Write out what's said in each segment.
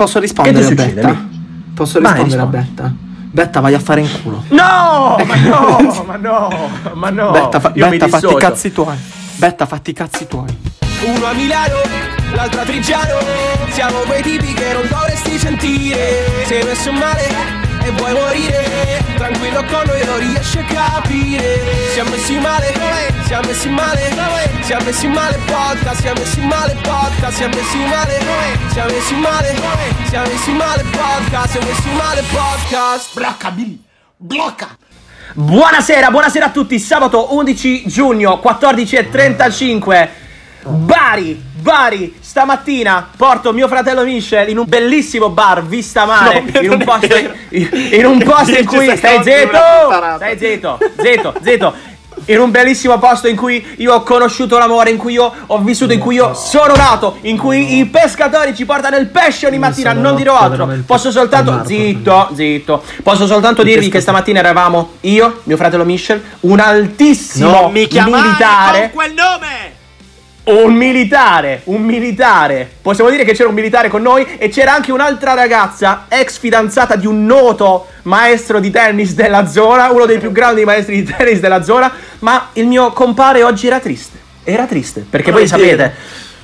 posso rispondere a? Betta? Posso Vai, rispondere a rispondi. Betta? Betta, vai a fare in culo. No, ma no, ma no, ma no. Betta, fa- Io mi Betta fatti i cazzi tuoi. Betta, fatti i cazzi tuoi. Uno a Milano, l'altro a Trigiano Siamo quei tipi che non dovresti sentire Sei messo male vuoi morire Tranquillo con noi non riesci a capire Siamo messi male, siamo messi male Siamo messi male podcast, siamo messi male podcast Siamo messi male, siamo messi male Siamo messi male podcast, siamo messi male podcast Blocca Billy, blocca Buonasera, buonasera a tutti. Sabato 11 giugno, 14.35. Bari, Bari, stamattina porto mio fratello Michel in un bellissimo bar vista mare. No, in un posto, in, in un posto in cui. stai zitto! Stai zitto, zitto, zitto. In un bellissimo posto in cui io ho conosciuto l'amore, in cui io ho vissuto, in cui io sono nato, in cui i pescatori ci portano il pesce ogni mattina. Non dirò altro. Posso soltanto. Zitto, zitto. Posso soltanto dirvi che stamattina eravamo io, mio fratello Michel, un altissimo Non mi chiamare militare. quel nome! Un militare, un militare. Possiamo dire che c'era un militare con noi e c'era anche un'altra ragazza, ex fidanzata di un noto maestro di tennis della zona, uno dei più grandi maestri di tennis della zona, ma il mio compare oggi era triste. Era triste, perché voi sapete,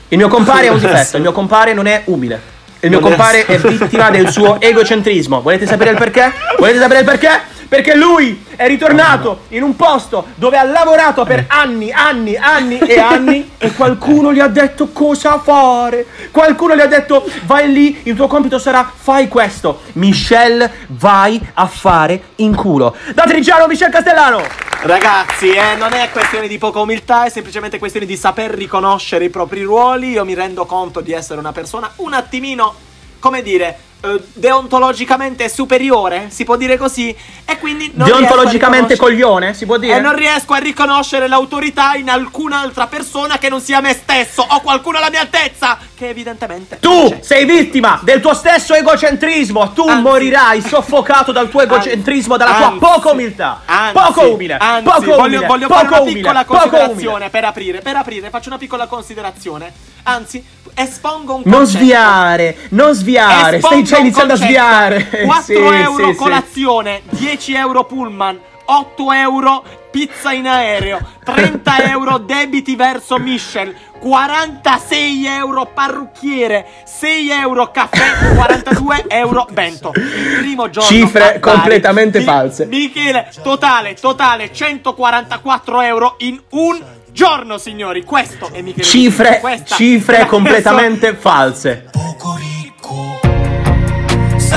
il mio compare è un difetto, il mio compare non è umile. Il mio Non compare è- è vittima del suo egocentrismo. Volete sapere il perché? Volete sapere il perché? Perché lui è ritornato in un posto dove ha lavorato per anni, anni, anni e anni e qualcuno gli ha detto cosa fare. Qualcuno gli ha detto vai lì, il tuo compito sarà fai questo. Michelle, vai a fare in culo. Da Trigiano, Michelle Castellano. Ragazzi, eh, non è questione di poca umiltà, è semplicemente questione di saper riconoscere i propri ruoli. Io mi rendo conto di essere una persona un attimino, come dire, eh, deontologicamente superiore, si può dire così, e quindi non Deontologicamente coglione, si può dire? E non riesco a riconoscere l'autorità in alcun'altra persona che non sia me stesso o qualcuno alla mia altezza, che evidentemente non Tu sei vittima del tuo stesso egocentrismo. Tu Anzi. morirai soffocato dal tuo egocentrismo, dalla Anzi. tua poca umiltà. Anzi, poco umile. Anzi, poco voglio, umile. voglio poco fare una umile, piccola considerazione per aprire. Per aprire, faccio una piccola considerazione. Anzi, espongo un Non concetto. sviare, non sviare. Espongo Stai un iniziando a sviare. 4 Sì, euro sì, sì. colazione, 10 euro pullman, 8 euro pizza in aereo, 30 euro debiti verso Michel, 46 euro parrucchiere, 6 euro caffè, 42 euro bento. Il primo giorno Cifre completamente false. Michele, totale, totale 144 euro in un giorno, signori. Questo è Michele. Cifre, cifre completamente false. poco.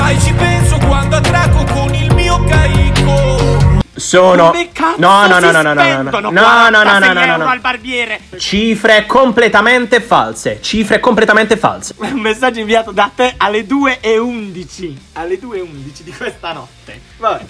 Sai, ci penso quando attracco con il mio caico. Sono No, no, no, no, no, no, no. No, no, no, no, 46 no, no, al barbiere. Cifre completamente false. Cifre completamente false. Un messaggio inviato da te alle 2 e 11. Alle 2 e 11 di questa notte. Vabbè.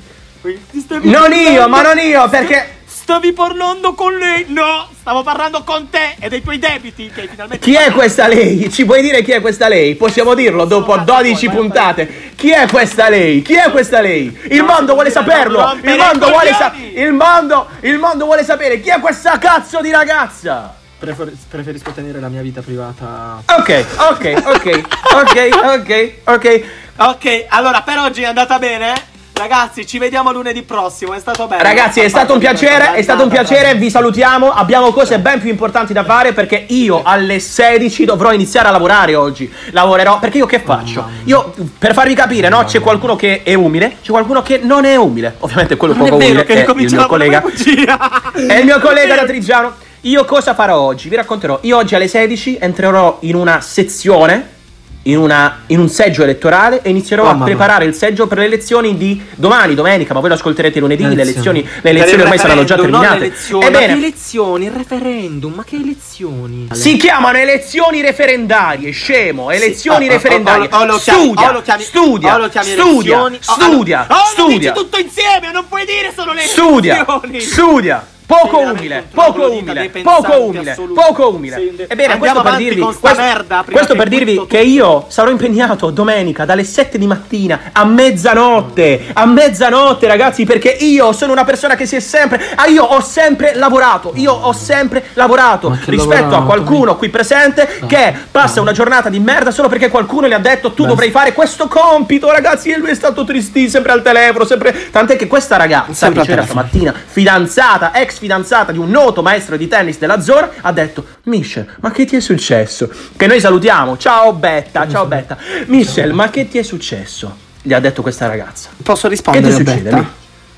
Non io, ma non io, perché Stavi parlando con lei? No, stavo parlando con te e dei tuoi debiti che finalmente Chi è questa lei? Ci puoi dire chi è questa lei? Possiamo dirlo dopo cazzo 12 vuoi, vai, puntate. Chi è questa lei? Chi è questa lei? Il No, mondo vuole saperlo. Il mondo vuole sa- il mondo, il mondo vuole sapere chi è questa cazzo di ragazza. preferisco tenere la mia vita privata. Ok, ok, ok, ok, ok, ok. Ok, allora per oggi è andata bene? Ragazzi, ci vediamo lunedì prossimo. È stato bello. Ragazzi, è stato un piacere, è stato un piacere, vi salutiamo. Abbiamo cose ben più importanti da fare perché io alle 16 dovrò iniziare a lavorare oggi. Lavorerò perché io che faccio? Io per farvi capire, no, c'è qualcuno che è umile, c'è qualcuno che non è umile. Ovviamente quello Non è poco vero umile che è il mio collega. È il mio collega da Trigiano. Io cosa farò oggi? Vi racconterò. Io oggi alle 16 entrerò in una sezione, in, una- in un seggio elettorale e inizierò Oh, a preparare il seggio per le elezioni di domani, domenica, ma voi lo ascolterete lunedì. Le elezioni, le elezioni ormai saranno già terminate. le elezioni. Ma che Ebbene, elezioni? Il referendum, ma che elezioni? si chiamano elezioni referendarie, scemo. Elezioni Sì, o- o- referendarie. o- o lo chiami- studia, o lo chiami- studia, o lo chiami studia, elezioni, o- studia, Oh, lo studia. dici tutto insieme, non puoi dire solo le Studia, elezioni. studia, Poco umile, poco umile, poco umile, poco umile. Ebbene, questo per dirvi, questo, merda, questo che per dirvi butto che tutto. io sarò impegnato domenica dalle 7 di mattina a mezzanotte, a mezzanotte ragazzi, perché io sono una persona che si è sempre, ah, io ho sempre lavorato, io ho sempre lavorato rispetto a lavorato, qualcuno qui presente che passa una giornata di merda solo perché qualcuno le ha detto tu dovrai fare questo compito, ragazzi, e lui è stato tristissimo, sempre al telefono, sempre tant'è che questa ragazza che c'era stamattina, fidanzata, ex fidanzata di un noto maestro di tennis della Zora, ha detto Michel, ma che ti è successo? Che noi salutiamo. Ciao Betta, ciao Betta. Michel, ma che ti è successo? Gli ha detto questa ragazza. Posso rispondere Che ti succede, Betta? Mi?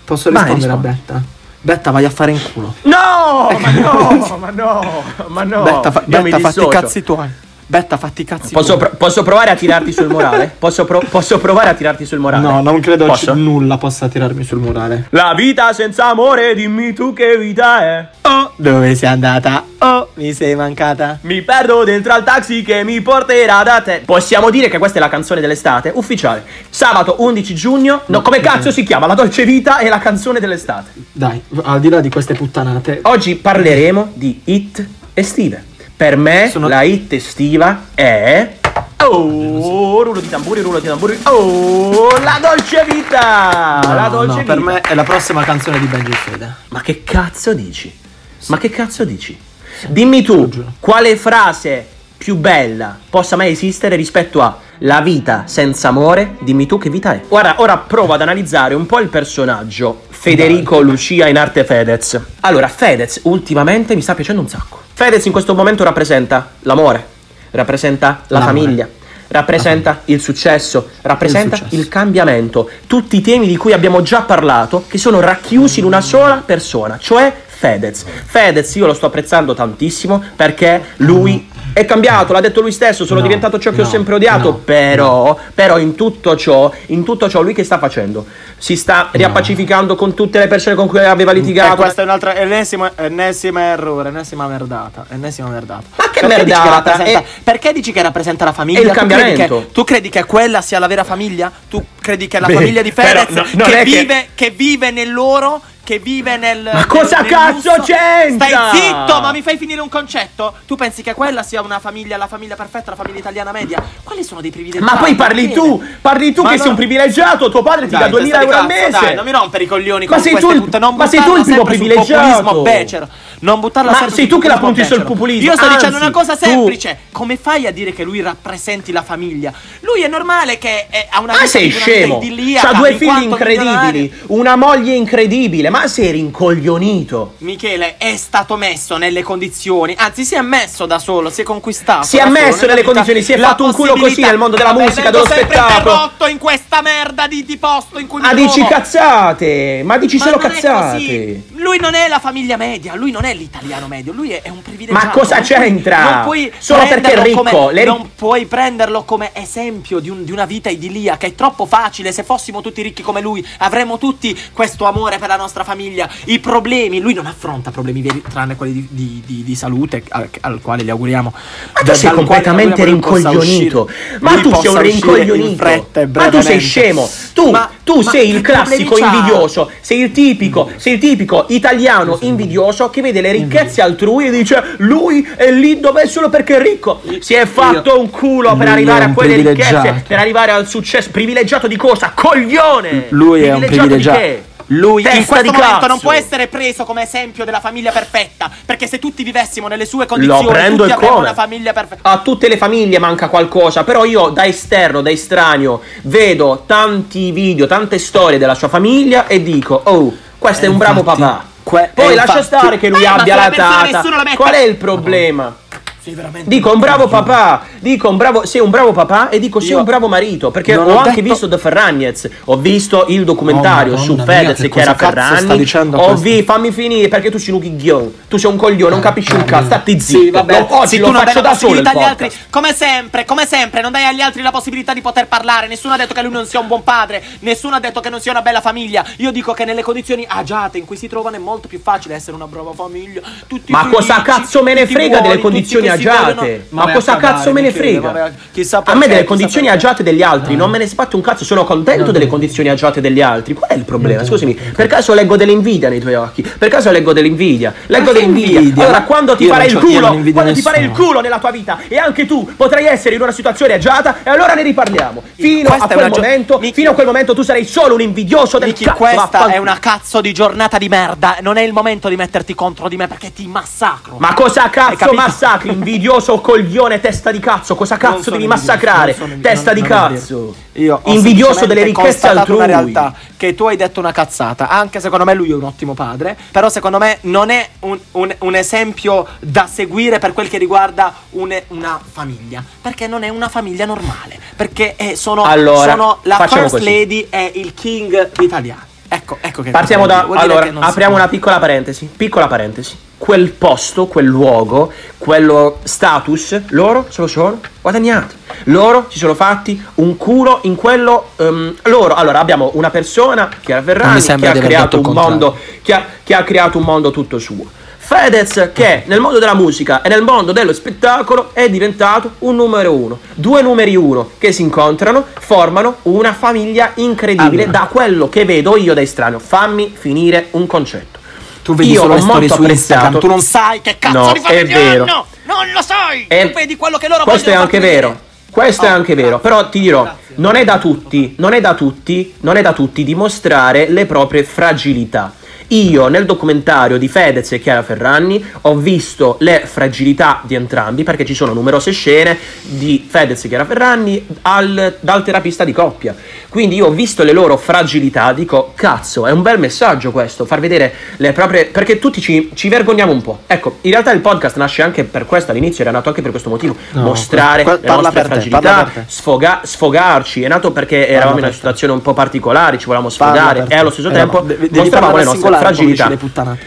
Posso Vai, rispondere rispondi. a Betta? Betta, vai a fare in culo. No, ma no, ma no, ma no. Betta, fa- Betta fatti i cazzi tuoi. Betta, fatti i cazzi Posso, pro- posso provare a tirarti sul morale? Posso, pro- posso provare a tirarti sul morale? No, non credo Posso? ci- nulla possa tirarmi sul morale. La vita senza amore, dimmi tu che vita è. Oh, dove sei andata? Oh, mi sei mancata. Mi perdo dentro al taxi che mi porterà da te. Possiamo dire che questa è la canzone dell'estate, ufficiale. Sabato 11 giugno. No, come cazzo si chiama? La dolce vita e la canzone dell'estate. Dai, al di là di queste puttanate. Oggi parleremo di hit estive. Per me Sono- la hit estiva è. Oh, rullo di tamburi, rullo di tamburi. Oh, la dolce vita! No, la dolce no, vita. per me è la prossima canzone di Benji Fede. Ma che cazzo dici? Ma che cazzo dici? Dimmi tu, quale frase più bella possa mai esistere rispetto a la vita senza amore? Dimmi tu che vita è. Guarda, ora provo ad analizzare un po' il personaggio Federico Lucia in arte Fedez. Allora, Fedez ultimamente mi sta piacendo un sacco. Fedez in questo momento rappresenta l'amore, rappresenta la L'amore. famiglia, rappresenta il successo, rappresenta successo. il cambiamento, tutti i temi di cui abbiamo già parlato che sono racchiusi in una sola persona, cioè Fedez. Fedez io lo sto apprezzando tantissimo perché lui è cambiato, l'ha detto lui stesso, sono No, diventato ciò che ho no, sempre odiato, no, però, però in tutto ciò, in tutto ciò lui che sta facendo? Si sta riappacificando con tutte le persone con cui aveva E litigato. questo è un altro ennesimo, ennesimo errore, ennesima merdata, ennesima merdata. Ma che Perché dici merdata? rappresenta- È- Perché dici che rappresenta la famiglia? È il Tu credi cambiamento. che- Tu credi che quella sia la vera famiglia? Tu credi che la Beh, famiglia di però Fedez che, è che- vive, che... vive nell'oro che vive nel Ma cosa nel cazzo lusso? c'entra? Stai zitto, ma mi fai finire un concetto? Tu pensi che quella sia una famiglia, la famiglia perfetta, la famiglia italiana media? Quali sono dei privilegi? Ma poi parli tu, parli tu Ma che no. sei un privilegiato, tuo padre ti Dai, dà 2000 testa di euro al mese. Dai, non mi rompere i coglioni Ma con sei tu il- non ma sei tu il primo sempre sul privilegiato. populismo becero. Non buttarla Ma sempre sei tu che la punti sul populismo, Io sto anzi, dicendo una cosa tu- semplice. Come fai a dire che lui rappresenti la famiglia? Lui è normale che è- ha una Ma vita sei una vita scemo? C'ha due figli incredibili, una moglie incredibile, ma sei rincoglionito. Michele è stato messo nelle condizioni, anzi si è messo da solo, si è conquistato. Si è messo nelle condizioni, si è fatto un culo così nel mondo della Vabbè, musica, dello spettacolo. interrotto in questa merda di, di posto in cui mi Ma dici trovo. cazzate, ma dici Ma solo cazzate. Lui non è la famiglia media, lui non è l'italiano medio, lui è, è un privilegiato. Ma cosa Non c'entra? puoi Solo perché è ricco, come- le Non puoi prenderlo come esempio di, un- di una vita idilliaca, è troppo facile. Se fossimo tutti ricchi come lui, avremmo tutti questo amore per la nostra famiglia. I problemi, lui non affronta problemi veri, tranne quelli di, di- di- di salute, al, al quale gli auguriamo. Ma tu da- sei completamente rincoglionito. Ma tu sei un rincoglionito. Ma tu sei scemo. Tu, Ma- tu ma sei il classico invidioso. Sei il tipico, sei il tipico italiano invidioso che vede le ricchezze altrui e dice lui è lì dove è solo perché è ricco. Si è fatto un culo per Lui arrivare a quelle ricchezze, per arrivare al successo. Privilegiato di cosa? Coglione! Lui è un privilegiato. Lui in Testa questo di momento cazzo. non può essere preso come esempio della famiglia perfetta. Perché se tutti vivessimo nelle sue condizioni, tutti avremmo una famiglia perfetta. A tutte le famiglie manca qualcosa, però io da esterno, da estraneo, vedo tanti video, tante storie della sua famiglia e dico, oh, questo è un bravo infatti, papà. Que- Poi lascia infatti- stare che lui Eh, abbia la tata. la. Qual è il problema? Dico un bravo papà, dico un bravo, sei un bravo papà e dico sei un bravo marito, perché ho ho anche detto- visto The Ferragnez, ho visto il documentario Oh, su Fedez che che, era cosa cazzo sta Ferragni, dicendo ho vi, fammi finire perché tu sei un chiglione, tu sei un coglione, non capisci un cazzo, stati zitto, Sì, vabbè, Lo- oggi sì, lo faccio da solo altri. Come sempre, come sempre, non dai agli altri la possibilità di poter parlare. Nessuno ha detto che lui non sia un buon padre. Nessuno ha detto che non sia una bella famiglia. Io dico che nelle condizioni agiate in cui si trovano è molto più facile essere una brava famiglia. Tutti Ma cosa cazzo me ne frega delle condizioni si agiate. vogliono- Ma Vabbè, cosa cazzo me ne frega? vabbè, chissà a me perché, delle condizioni perché. agiate degli altri non me ne sbatte un cazzo, sono contento delle condizioni agiate degli altri. Qual è il problema? Scusami, per caso leggo dell'invidia nei tuoi occhi? Per caso leggo dell'invidia? Leggo che dell'invidia. invidia? Allora, quando ti Io farai il culo, quando ti farai il culo nella tua vita e anche tu potrai essere in una situazione agiata e allora ne riparliamo. Fino Questa a quel gio- momento, Miki- fino a quel momento tu sarai solo un invidioso del cazzo. questa vaffanculo. è una cazzo di giornata di merda. Non è il momento di metterti contro di me perché ti massacro. Ma cosa cazzo massacri? Invidioso coglione, testa di cazzo. Cosa cazzo devi invidioso, massacrare? Testa di è cazzo. Io Invidioso delle ricchezze altrui. una realtà che tu hai detto una cazzata. Anche secondo me lui è un ottimo padre. Però secondo me non è un, un- un esempio da seguire per quel che riguarda un- una famiglia. Perché non è una famiglia normale. Perché eh, sono, Allora, sono la facciamo first così. lady e il king italiano. Ecco, ecco che Partiamo da. Allora, apriamo può. una piccola parentesi. Piccola parentesi. Quel posto, quel luogo, quello status, loro se lo sono guadagnati. Loro si sono fatti un culo in quello. ehm, loro, allora, abbiamo una persona, Chiara Ferragni, che ha creato un mondo. Che ha, che ha creato un mondo tutto suo. Fedez, che nel mondo della musica e nel mondo dello spettacolo è diventato un numero uno. Due numeri uno che si incontrano formano una famiglia incredibile Allora. da quello che vedo io da estraneo. Fammi finire un concetto. Tu vedi Io solo le storie molto su Instagram, apprezzato. tu non sai che cazzo No, di è vero. hanno! Non lo sai! E- tu vedi quello che loro Questo è vogliono anche vero. vedere. Questo è Oh, anche vero, grazie. però ti dirò, Grazie. non è da tutti, non è da tutti, non è da tutti dimostrare le proprie fragilità. Io nel documentario di Fedez e Chiara Ferragni ho visto le fragilità di entrambi perché ci sono numerose scene di Fedez e Chiara Ferragni al- dal terapista di coppia. Quindi io ho visto le loro fragilità, dico cazzo, è un bel messaggio questo, far vedere le proprie... perché tutti ci, ci vergogniamo un po'. Ecco, in realtà il podcast nasce anche per questo, all'inizio era nato anche per questo motivo, No, mostrare que- le parla nostre fragilità, parla te. sfoga- sfogarci, è nato perché eravamo in una situazione un po' particolare, ci volevamo Parla sfogare e allo stesso Eh, tempo no, mostravamo le nostre come fragilità.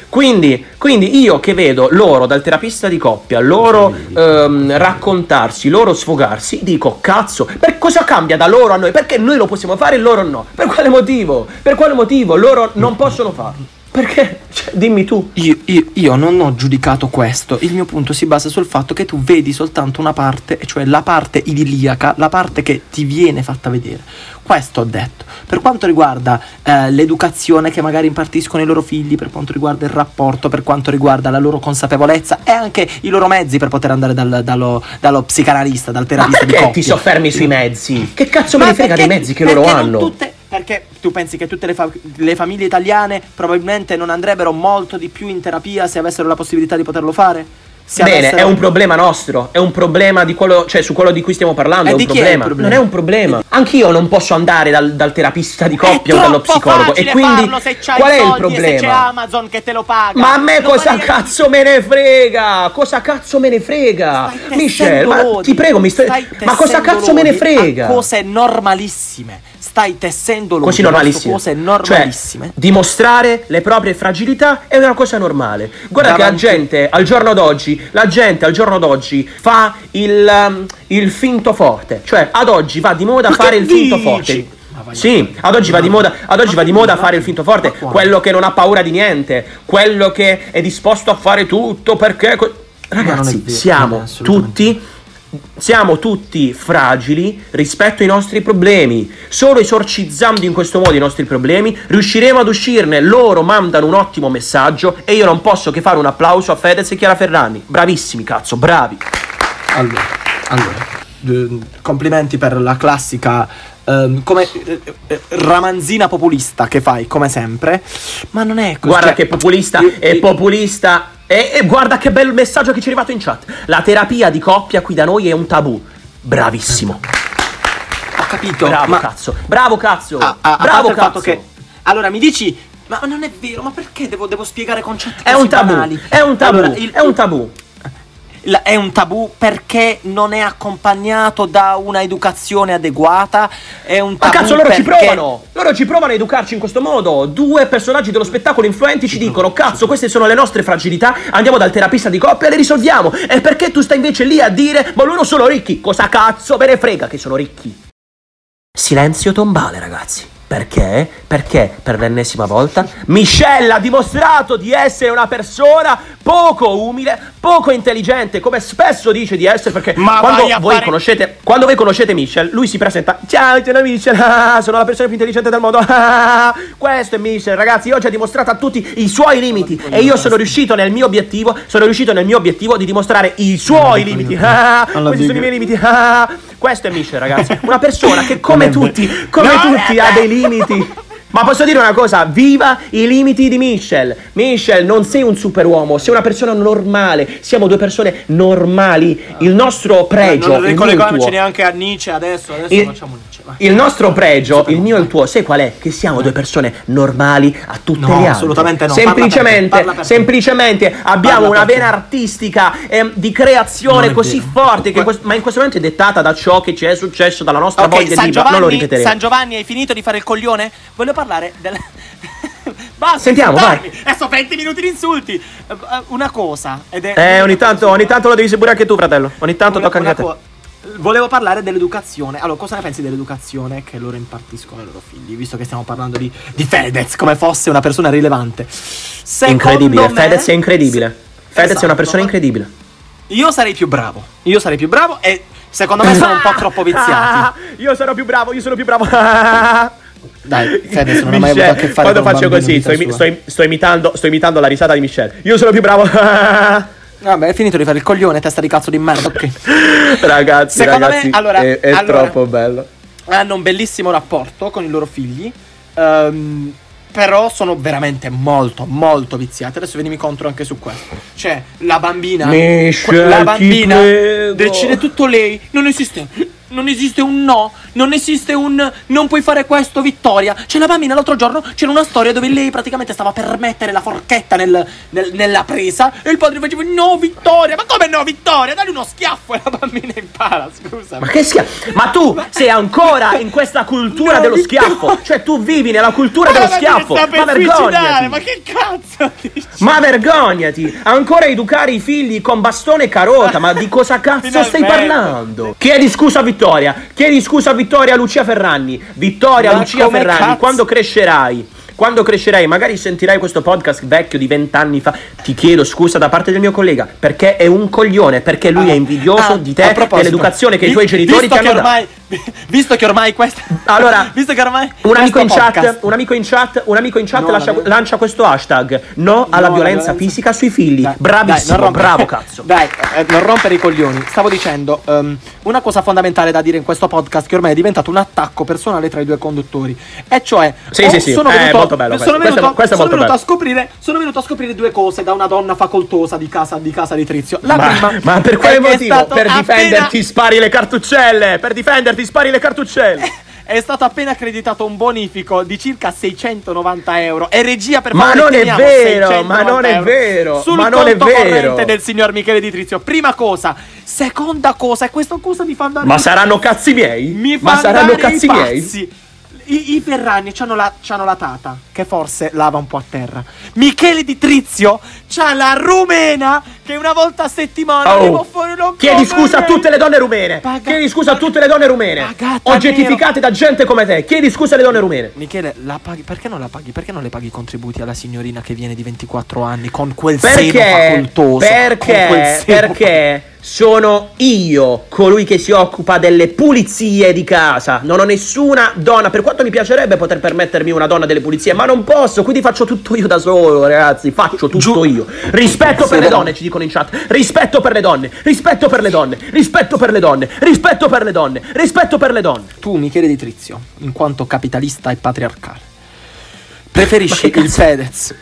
Quindi, quindi io che vedo loro dal terapista di coppia, loro ehm, raccontarsi, loro sfogarsi, dico cazzo, per cosa cambia da loro a noi? Perché noi lo possiamo fare e loro no? Per quale motivo? Per quale motivo loro non possono farlo? Perché? Cioè, dimmi tu. Io, io- io non ho giudicato questo, il mio punto si basa sul fatto che tu vedi soltanto una parte, cioè la parte idilliaca, la parte che ti viene fatta vedere. Questo ho detto. Per quanto riguarda eh, l'educazione che magari impartiscono i loro figli, per quanto riguarda il rapporto, per quanto riguarda la loro consapevolezza e anche i loro mezzi per poter andare dal- dallo, dallo psicanalista, dal Ma terapista di perché coppia. ti soffermi sui mezzi? Che cazzo me Ma ne frega dei mezzi che loro hanno? tutte- perché tu pensi che tutte le, fa- le famiglie italiane probabilmente non andrebbero molto di più in terapia se avessero la possibilità di poterlo fare? Bene, avessero- è un problema nostro, è un problema di quello, cioè su quello di cui stiamo parlando, E è un chi è problema. problema? Non è un problema. Anch'io non posso andare dal, dal terapista di coppia o dallo psicologo. E quindi qual è il e se c'è problema? Amazon che te lo paga. Ma a me Non cosa fare- cazzo me ne frega? Cosa cazzo me ne frega? Michelle, ma ti prego, mi stai... Stai Ma cosa cazzo me ne frega? cose normalissime. Stai tessendo Così normalissime. Cose Cioè, normalissime. dimostrare le proprie fragilità è una cosa normale. Guarda Davanti- che la gente al giorno d'oggi, la gente al giorno d'oggi fa il, um, il finto forte. Cioè, ad oggi va di moda Ma fare il finto dici? forte. Vai a Sì, ad oggi va di moda, ad oggi va di moda fare il finto forte, quello che non ha paura di niente, quello che è disposto a fare tutto perché Ragazzi, siamo tutti siamo tutti fragili rispetto ai nostri problemi. Solo esorcizzando in questo modo i nostri problemi riusciremo ad uscirne. Loro mandano un ottimo messaggio e io non posso che fare un applauso a Fedez e Chiara Ferragni. Bravissimi, cazzo, bravi. Allora, allora, complimenti per la classica ehm, come eh, eh, ramanzina populista che fai come sempre, ma non è così. Guarda cioè, che populista io- e io- populista. E, e guarda che bel messaggio che ci è arrivato in chat. La terapia di coppia qui da noi è un tabù. Bravissimo. Ho capito, Bravo ma cazzo. Bravo cazzo. a, a- a Bravo cazzo. che allora mi dici ma non è vero, ma perché devo, devo spiegare concetti È un tabù. banali? È un tabù. Allora, il- è un tabù. È un tabù perché non è accompagnato da una educazione adeguata. È un Ma tabù cazzo, loro ci perché- provano! Loro ci provano a educarci in questo modo. Due personaggi dello spettacolo influenti ci dicono: Cazzo, queste sono le nostre fragilità. Andiamo dal terapista di coppia e le risolviamo. E perché tu stai invece lì a dire: Ma loro sono ricchi? Cosa cazzo me ne frega che sono ricchi? Silenzio tombale, ragazzi. Perché? Perché per l'ennesima volta Michelle ha dimostrato di essere una persona poco umile, poco intelligente, come spesso dice di essere, perché quando voi fare- conoscete quando voi conoscete Michelle, lui si presenta Ciao, sono Michelle, ah, sono la persona più intelligente del mondo. ah, questo è Michelle, ragazzi, oggi ha dimostrato a tutti i suoi limiti e io sono riuscito nel mio obiettivo, sono riuscito nel mio obiettivo di dimostrare i suoi limiti. Ah, questi sono i miei limiti. ah. Questo è Michelle, ragazzi, una persona che come tutti, come tutti ha dei limiti. Ma posso dire una cosa, viva i limiti di Michelle. Michelle, non sei un superuomo, sei una persona normale. Siamo due persone normali. Il nostro pregio, non tuo, neanche a Nietzsche adesso. Adesso Il- facciamo Nietzsche. vai. il nostro pregio, il mio e il tuo, sai qual è? Che siamo due persone normali a tutte No, le altre. assolutamente no. Semplicemente, Parla per te, parla per te. semplicemente abbiamo Parla una te. vena artistica ehm, di creazione così vero. forte, Que- ma in questo momento è dettata da ciò che ci è successo, dalla nostra Ok, voglia San di... Non lo Giovanni, ripeteremo. San Giovanni, hai finito di fare il coglione? Voglio parlare del. Basta, Sentiamo, insultarmi. Adesso 20 minuti di insulti. Eh, Una cosa. Ed è Eh, ogni tanto, ogni tanto lo devi sapere anche tu, fratello. Ogni tanto Una- tocca anche a te. co- Volevo parlare dell'educazione. Allora, cosa ne pensi dell'educazione che loro impartiscono ai loro figli? Visto che stiamo parlando di, di Fedez come fosse una persona rilevante. Secondo Incredibile, me- Fedez è incredibile. Fedez è una Esatto. persona incredibile. Io sarei più bravo. Io sarei più bravo e secondo me sono un po' troppo viziati. Io sono più bravo, io sono più bravo. Dai, Fedez non ha mai avuto a che fare Quando faccio così, sto, vita imi- sto im- sto imitando, sto imitando la risata di Michelle. Io sono più bravo. Vabbè, è finito di fare il coglione, testa di cazzo di merda. Ok. ragazzi, Secondo me, ragazzi, allora- è, è allora- troppo bello. hanno un bellissimo rapporto con i loro figli. ehm, però sono veramente molto, molto viziati. Adesso venimi contro anche su questo. Cioè, la bambina. Michelle, la bambina decide tutto lei. Non esiste. Non esiste un no. Non esiste un non puoi fare questo, Vittoria. C'è la bambina l'altro giorno. C'era una storia dove lei praticamente stava per mettere la forchetta nel- nel- nella presa. E il padre faceva: No, Vittoria. Ma come no, Vittoria? Dai uno schiaffo e la bambina impara. Scusa. Ma che schiaffo? Ma tu sei ancora in questa cultura No, dello Vittoria. schiaffo. Cioè, tu vivi nella cultura dello schiaffo. Ma vergognati. ma che cazzo dici? Ma vergognati! Ancora educare i figli con bastone e carota, ma di cosa cazzo stai parlando? Chiedi scusa a Vittoria, chiedi scusa a Vittoria a Lucia Ferragni. Vittoria Ma Lucia Ferragni, cazzo? quando crescerai, quando crescerai, magari sentirai questo podcast vecchio di vent'anni fa, ti chiedo scusa da parte del mio collega, perché è un coglione, perché lui Ah, è invidioso ah, di te e dell'educazione che i tuoi genitori ti hanno dato. Visto che ormai questa. Allora, visto che ormai. Un amico, in questo chat, podcast- un amico in chat, un amico in chat No, lascia- lancia questo hashtag. No alla No violenza, violenza. fisica sui figli. Dai, Bravissimo, dai, bravo cazzo. Dai, eh, non rompere i coglioni. Stavo dicendo, ehm, una cosa fondamentale da dire in questo podcast, che ormai è diventato un attacco personale tra i due conduttori. E cioè, Sì, sì, sì, sono è venuto, molto bello sono questo. Questo è- venuto, questo è sono venuto a scoprire, sono venuto a scoprire due cose da una donna facoltosa di casa di, casa di Trizio. La Ma, prima, ma per quale motivo? Per appena- difenderti spari le cartuccelle! Per difenderti spari le cartuccelle! È stato appena accreditato un bonifico di circa 690 euro. E regia per Ma favore non è teniamo vero, 690 ma non è vero, Sul ma non è vero. del signor Michele Di Trizio. Prima cosa. Seconda cosa, e questa cosa mi fa andare Ma saranno cazzi miei? mi Ma saranno cazzi miei? I, i Ferragni c'hanno la, c'hanno la tata, che forse lava un po' a terra. Michele Di Trizio c'ha la rumena, che una volta a settimana Oh. Chiedi scusa a tutte le donne rumene! Paga- Chiedi scusa a tutte le donne rumene! Oggettificate da gente come te! Chiedi scusa alle donne rumene! Michele, la paghi, perché non la paghi? Perché non le paghi i contributi alla signorina che viene di 24 anni con quel seno Perché? facoltoso? con quel Perché? seno Perché sono io colui che si occupa delle pulizie di casa. Non ho nessuna donna. Per quanto mi piacerebbe poter permettermi una donna delle pulizie, ma non posso. Quindi faccio tutto io da solo, ragazzi. Faccio tutto Giu- io. Rispetto per le donne, ci dicono in chat. Rispetto per le donne. Rispetto per le donne. Rispetto per le donne. Rispetto per le donne. Rispetto per le donne. Tu, Michele Di Trizio, in quanto capitalista e patriarcale, preferisci il Fedez,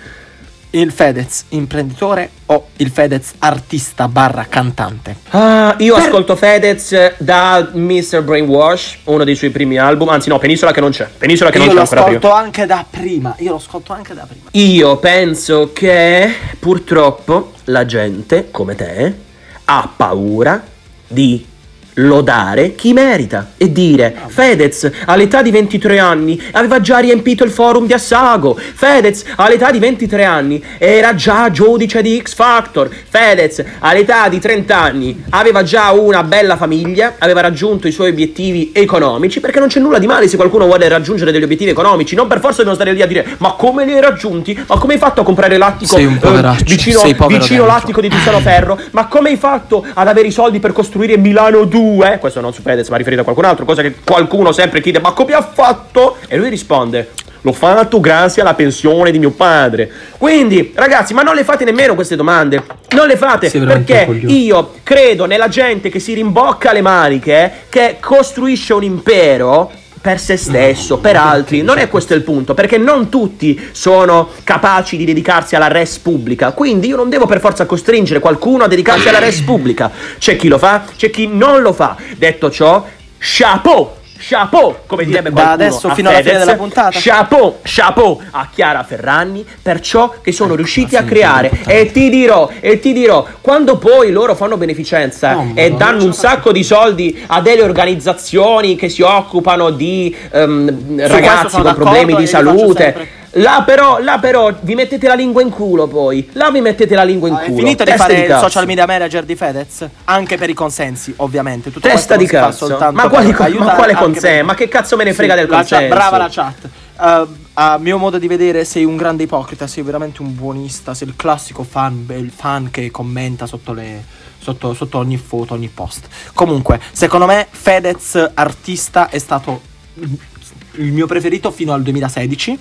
il Fedez imprenditore o il Fedez artista barra cantante? Ah, io ascolto Fedez da Mr. Brainwash, uno dei suoi primi album. Anzi, no, Penisola che non c'è. Penisola che Io non c'è ancora prima. ascolto anche da prima. Io lo ascolto anche da prima. Io penso che purtroppo la gente, come te, ha paura di lodare chi merita e dire Fedez all'età di 23 anni aveva già riempito il forum di Assago. Fedez all'età di 23 anni era già giudice di X Factor. Fedez all'età di 30 anni aveva già una bella famiglia aveva raggiunto i suoi obiettivi economici perché non c'è nulla di male se qualcuno vuole raggiungere degli obiettivi economici. Non per forza dobbiamo stare lì a dire ma come li hai raggiunti? Ma come hai fatto a comprare l'attico Sei un eh, poveraccio, vicino, sei povero vicino dentro. l'attico di Tiziano Ferro? Ma come hai fatto ad avere i soldi per costruire Milano 2 questo non su Fedez ma riferito a qualcun altro cosa che qualcuno sempre chiede ma come ha fatto e lui risponde L'ho fatto grazie alla pensione di mio padre. Quindi, ragazzi, ma non le fate nemmeno queste domande. Non le fate veramente perché io credo nella gente che si rimbocca le maniche, che costruisce un impero per se stesso, per altri. Non è questo il punto, perché non tutti sono capaci di dedicarsi alla res pubblica. Quindi io non devo per forza costringere qualcuno a dedicarsi alla res pubblica. C'è chi lo fa, c'è chi non lo fa. Detto ciò, chapeau! Chapeau, come direbbe Da qualcuno adesso a fino alla fine della puntata. Chapeau, chapeau a Chiara Ferragni per ciò che sono riusciti a Ecco, alla fine creare. E ti dirò, e ti dirò, quando poi loro fanno beneficenza No, e danno un sacco di soldi a delle organizzazioni che si occupano di questo ragazzi con problemi di salute. Là però, là però vi mettete la lingua in culo poi. Là vi mettete la lingua in Ah, È culo. finito di Testa fare il cazzo. social media manager di Fedez? Anche per i consensi, ovviamente. Tutto Testa di cazzo. Ma quali, ma quale consenso? Ma che cazzo me ne frega Sì, del la chat- consenso? brava la chat. Uh, a mio modo di vedere sei un grande ipocrita, sei veramente un buonista, sei il classico fan, il fan che commenta sotto le... Sotto, sotto ogni foto, ogni post. Comunque, secondo me Fedez artista è stato il- il mio preferito fino al 2016.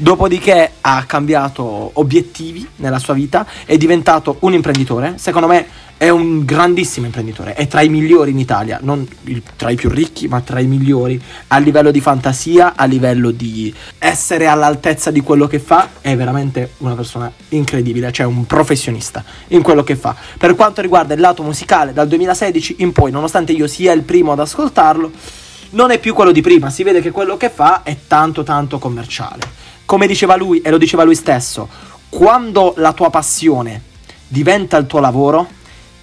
Dopodiché ha cambiato obiettivi nella sua vita, è diventato un imprenditore. Secondo me è un grandissimo imprenditore, è tra i migliori in Italia, non il- tra i più ricchi, ma tra i migliori a livello di fantasia, a livello di essere all'altezza di quello che fa. È veramente una persona incredibile, cioè un professionista in quello che fa. Per quanto riguarda il lato musicale, dal 2016 in poi, nonostante io sia il primo ad ascoltarlo, non è più quello di prima, si vede che quello che fa è tanto tanto commerciale. Come diceva lui, e lo diceva lui stesso, quando la tua passione diventa il tuo lavoro,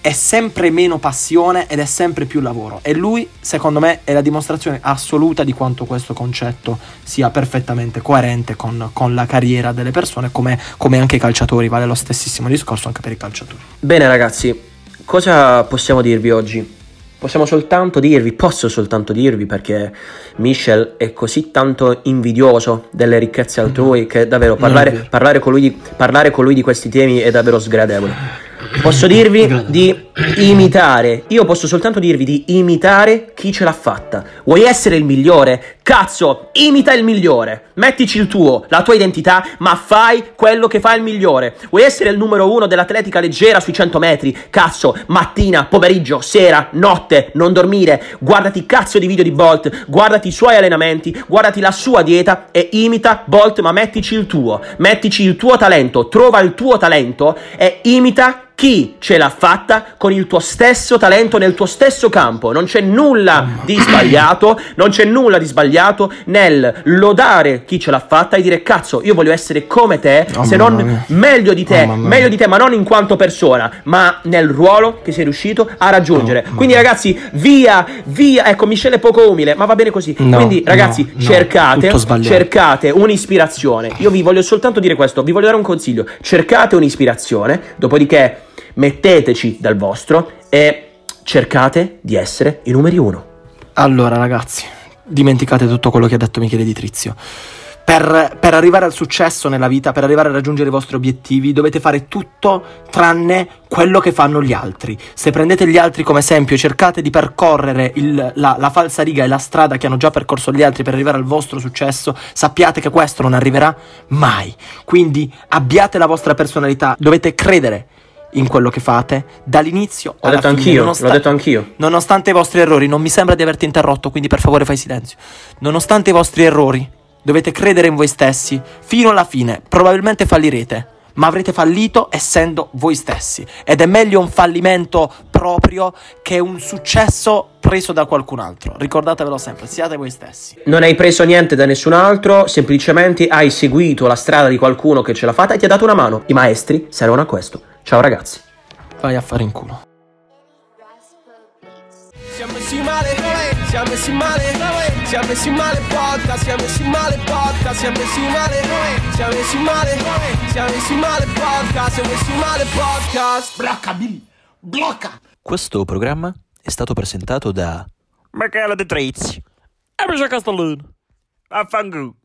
è sempre meno passione ed è sempre più lavoro. E lui, secondo me, è la dimostrazione assoluta di quanto questo concetto sia perfettamente coerente con, con la carriera delle persone, come, come anche i calciatori. Vale lo stessissimo discorso anche per i calciatori. Bene ragazzi, cosa possiamo dirvi oggi? Possiamo soltanto dirvi, posso soltanto dirvi perché Michel è così tanto invidioso delle ricchezze altrui che davvero parlare, vero. parlare con lui di, parlare con lui di questi temi è davvero sgradevole. Posso dirvi di imitare, io posso soltanto dirvi di imitare chi ce l'ha fatta. Vuoi essere il migliore? Cazzo, imita il migliore. Mettici il tuo, la tua identità, ma fai quello che fa il migliore. Vuoi essere il numero uno dell'atletica leggera sui 100 metri? Cazzo, mattina, pomeriggio, sera, notte, non dormire. Guardati cazzo di video di Bolt, guardati i suoi allenamenti, guardati la sua dieta e imita Bolt, ma mettici il tuo. Mettici il tuo talento, trova il tuo talento e imita chi ce l'ha fatta con il tuo stesso talento nel tuo stesso campo. Non c'è nulla di sbagliato, non c'è nulla di sbagliato nel lodare chi ce l'ha fatta e dire cazzo, io voglio essere come te, Oh, se non mia. meglio di te, Oh, meglio di te, ma non in quanto persona, ma nel ruolo che sei riuscito a raggiungere. Oh, Quindi ragazzi, via, via, ecco, Michele è poco umile, ma va bene così. No, Quindi ragazzi, no, no, cercate, sbagliato. cercate un'ispirazione. Io vi voglio soltanto dire questo, vi voglio dare un consiglio. Cercate un'ispirazione, dopodiché metteteci dal vostro e cercate di essere i numeri uno. Allora, ragazzi, dimenticate tutto quello che ha detto Michele Di Trizio. Per, per arrivare al successo nella vita, per arrivare a raggiungere i vostri obiettivi, dovete fare tutto tranne quello che fanno gli altri. Se prendete gli altri come esempio e cercate di percorrere il- la, la falsa riga e la strada che hanno già percorso gli altri per arrivare al vostro successo, sappiate che questo non arriverà mai. Quindi abbiate la vostra personalità, dovete credere in quello che fate dall'inizio L'ho alla detto fine, anch'io, nonostan- l'ho detto anch'io. Nonostante i vostri errori, non mi sembra di averti interrotto, quindi per favore fai silenzio. Nonostante i vostri errori, dovete credere in voi stessi fino alla fine. Probabilmente fallirete, ma avrete fallito essendo voi stessi. Ed è meglio un fallimento proprio che un successo preso da qualcun altro. Ricordatevelo sempre, siate voi stessi. Non hai preso niente da nessun altro, semplicemente hai seguito la strada di qualcuno che ce l'ha fatta e ti ha dato una mano. I maestri servono a questo. Ciao ragazzi. Vai a fare in culo. Siamo siamo messi male, siamo messi male podcast, siamo messi male podcast, siamo messi male, siamo messi male, siamo messi male podcast, siamo messi male podcast. Blocca, Billy. Blocca. Questo programma è stato presentato da Michele De Trezzi. E Michele Castellino. Affanculo.